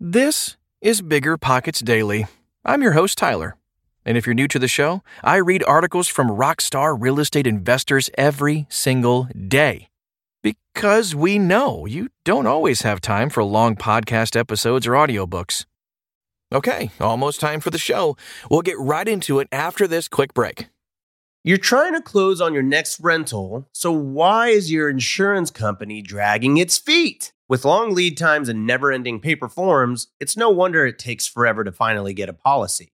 This is Bigger Pockets Daily. I'm your host, Tyler. And if you're new to the show, I read articles from rockstar real estate investors every single day. Because we know you don't always have time for long podcast episodes or audiobooks. Okay, almost time for the show. We'll get right into it after this quick break. You're trying to close on your next rental, so why is your insurance company dragging its feet? With long lead times and never ending paper forms, it's no wonder it takes forever to finally get a policy.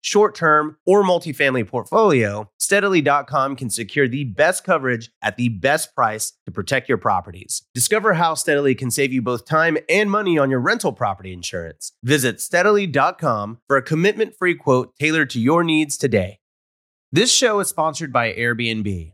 short term, or multifamily portfolio, steadily.com can secure the best coverage at the best price to protect your properties. Discover how Steadily can save you both time and money on your rental property insurance. Visit steadily.com for a commitment free quote tailored to your needs today. This show is sponsored by Airbnb.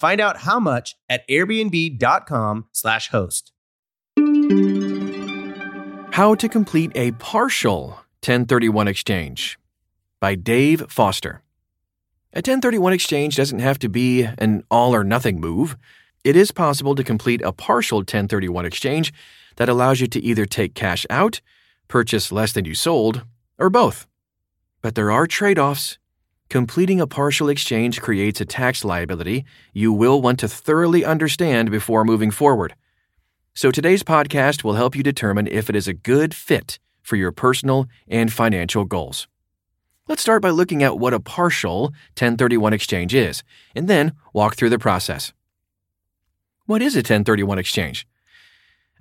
Find out how much at airbnb.com/slash host. How to Complete a Partial 1031 Exchange by Dave Foster. A 1031 exchange doesn't have to be an all or nothing move. It is possible to complete a partial 1031 exchange that allows you to either take cash out, purchase less than you sold, or both. But there are trade offs. Completing a partial exchange creates a tax liability you will want to thoroughly understand before moving forward. So today's podcast will help you determine if it is a good fit for your personal and financial goals. Let's start by looking at what a partial 1031 exchange is, and then walk through the process. What is a 1031 exchange?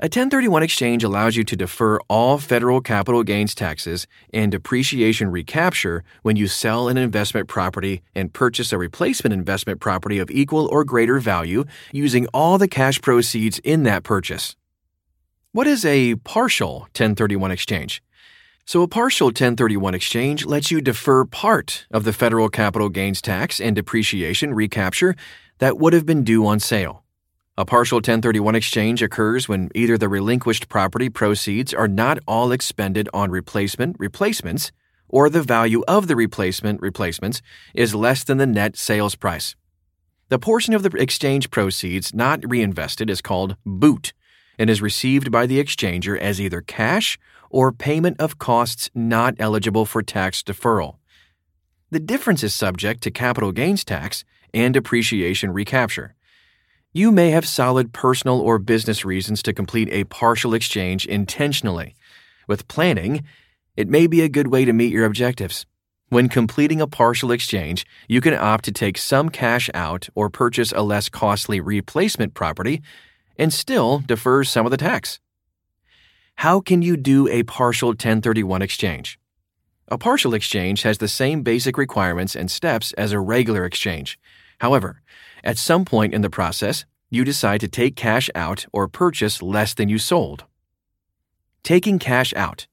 A 1031 exchange allows you to defer all federal capital gains taxes and depreciation recapture when you sell an investment property and purchase a replacement investment property of equal or greater value using all the cash proceeds in that purchase. What is a partial 1031 exchange? So, a partial 1031 exchange lets you defer part of the federal capital gains tax and depreciation recapture that would have been due on sale. A partial 1031 exchange occurs when either the relinquished property proceeds are not all expended on replacement replacements or the value of the replacement replacements is less than the net sales price. The portion of the exchange proceeds not reinvested is called boot and is received by the exchanger as either cash or payment of costs not eligible for tax deferral. The difference is subject to capital gains tax and depreciation recapture. You may have solid personal or business reasons to complete a partial exchange intentionally. With planning, it may be a good way to meet your objectives. When completing a partial exchange, you can opt to take some cash out or purchase a less costly replacement property and still defer some of the tax. How can you do a partial 1031 exchange? A partial exchange has the same basic requirements and steps as a regular exchange. However, at some point in the process, you decide to take cash out or purchase less than you sold. Taking cash out.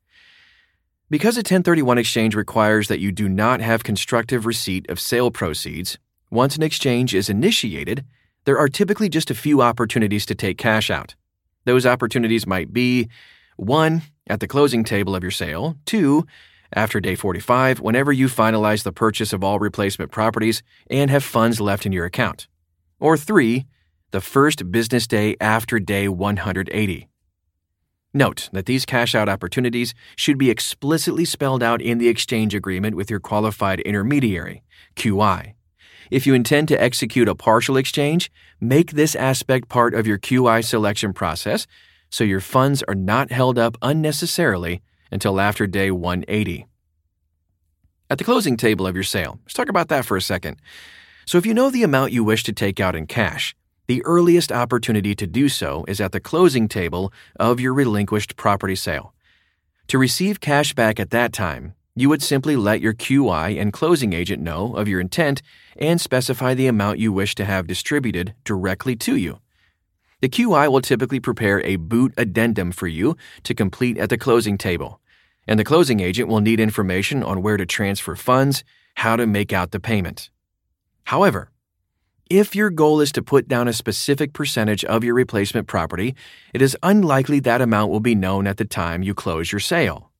Because a 1031 exchange requires that you do not have constructive receipt of sale proceeds, once an exchange is initiated, there are typically just a few opportunities to take cash out. Those opportunities might be 1. At the closing table of your sale, 2. after day 45 whenever you finalize the purchase of all replacement properties and have funds left in your account. Or 3. The first business day after day 180. Note that these cash out opportunities should be explicitly spelled out in the exchange agreement with your qualified intermediary, QI. If you intend to execute a partial exchange, make this aspect part of your QI selection process so your funds are not held up unnecessarily until after day 180. At the closing table of your sale, let's talk about that for a second. So, if you know the amount you wish to take out in cash, the earliest opportunity to do so is at the closing table of your relinquished property sale. To receive cash back at that time, you would simply let your QI and closing agent know of your intent and specify the amount you wish to have distributed directly to you. The QI will typically prepare a boot addendum for you to complete at the closing table, and the closing agent will need information on where to transfer funds, how to make out the payment. However, if your goal is to put down a specific percentage of your replacement property, it is unlikely that amount will be known at the time you close your sale.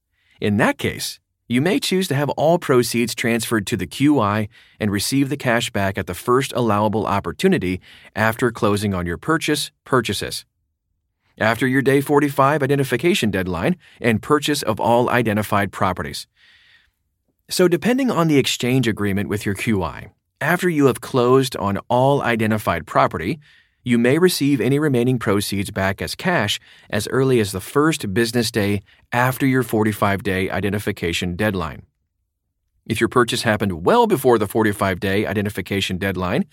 In that case, you may choose to have all proceeds transferred to the QI and receive the cash back at the first allowable opportunity after closing on your purchase purchases. After your day 45 identification deadline and purchase of all identified properties. So, depending on the exchange agreement with your QI, after you have closed on all identified property, you may receive any remaining proceeds back as cash as early as the first business day after your 45 day identification deadline. If your purchase happened well before the 45 day identification deadline,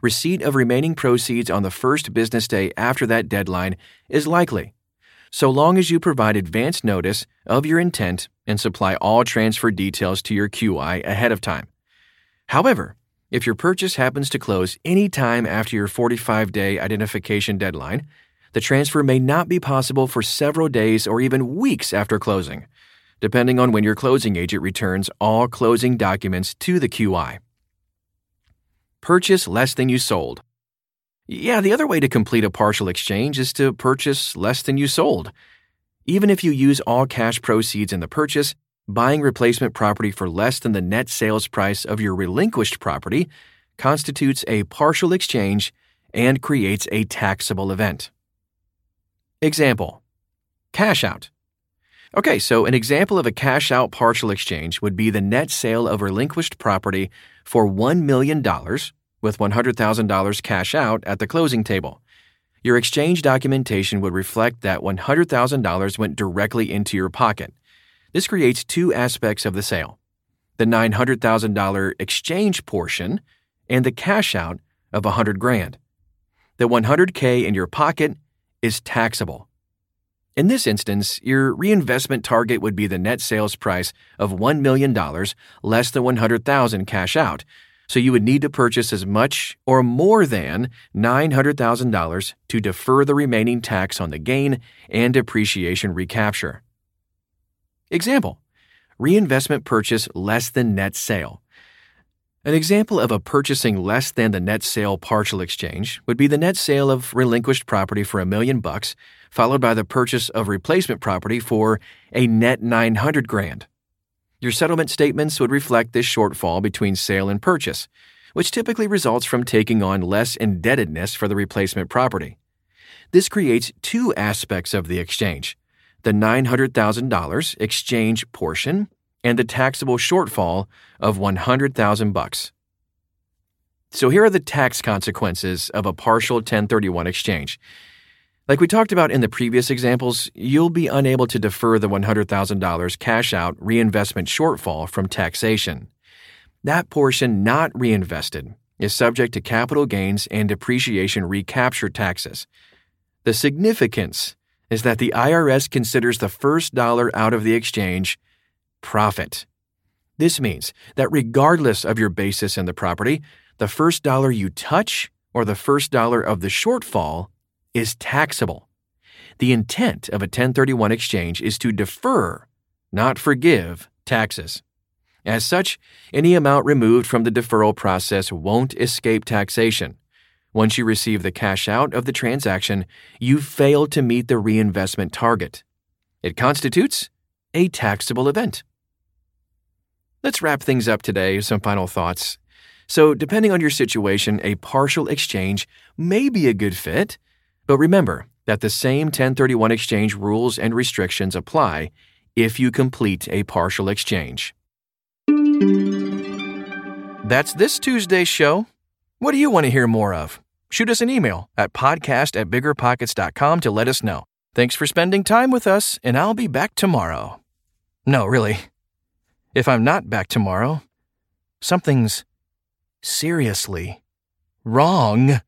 receipt of remaining proceeds on the first business day after that deadline is likely, so long as you provide advance notice of your intent and supply all transfer details to your QI ahead of time. However, if your purchase happens to close any time after your 45 day identification deadline, the transfer may not be possible for several days or even weeks after closing, depending on when your closing agent returns all closing documents to the QI. Purchase less than you sold. Yeah, the other way to complete a partial exchange is to purchase less than you sold. Even if you use all cash proceeds in the purchase, buying replacement property for less than the net sales price of your relinquished property constitutes a partial exchange and creates a taxable event. Example Cash out. Okay, so an example of a cash out partial exchange would be the net sale of relinquished property for $1 million with $100,000 cash out at the closing table. Your exchange documentation would reflect that $100,000 went directly into your pocket this creates two aspects of the sale the $900,000 exchange portion and the cash out of 100 grand. The 100K in your pocket is taxable. In this instance, your reinvestment target would be the net sales price of $1 million less the 100,000 cash out. So you would need to purchase as much or more than $900,000 to defer the remaining tax on the gain and depreciation recapture. Example Reinvestment purchase less than net sale. An example of a purchasing less than the net sale partial exchange would be the net sale of relinquished property for a million bucks, followed by the purchase of replacement property for a net 900 grand. Your settlement statements would reflect this shortfall between sale and purchase, which typically results from taking on less indebtedness for the replacement property. This creates two aspects of the exchange the $900,000 exchange portion and the taxable shortfall of 100,000 bucks. So here are the tax consequences of a partial 1031 exchange. Like we talked about in the previous examples, you'll be unable to defer the $100,000 cash out reinvestment shortfall from taxation. That portion not reinvested is subject to capital gains and depreciation recapture taxes. The significance is that the IRS considers the first dollar out of the exchange profit. This means that regardless of your basis in the property, the first dollar you touch or the first dollar of the shortfall is taxable. The intent of a 1031 exchange is to defer, not forgive, taxes. As such, any amount removed from the deferral process won't escape taxation. Once you receive the cash out of the transaction, you fail to meet the reinvestment target. It constitutes a taxable event. Let's wrap things up today with some final thoughts. So, depending on your situation, a partial exchange may be a good fit, but remember that the same 1031 exchange rules and restrictions apply if you complete a partial exchange. That's this Tuesday's show. What do you want to hear more of? Shoot us an email at podcast at biggerpockets.com to let us know. Thanks for spending time with us, and I'll be back tomorrow. No, really. If I'm not back tomorrow, something's seriously wrong.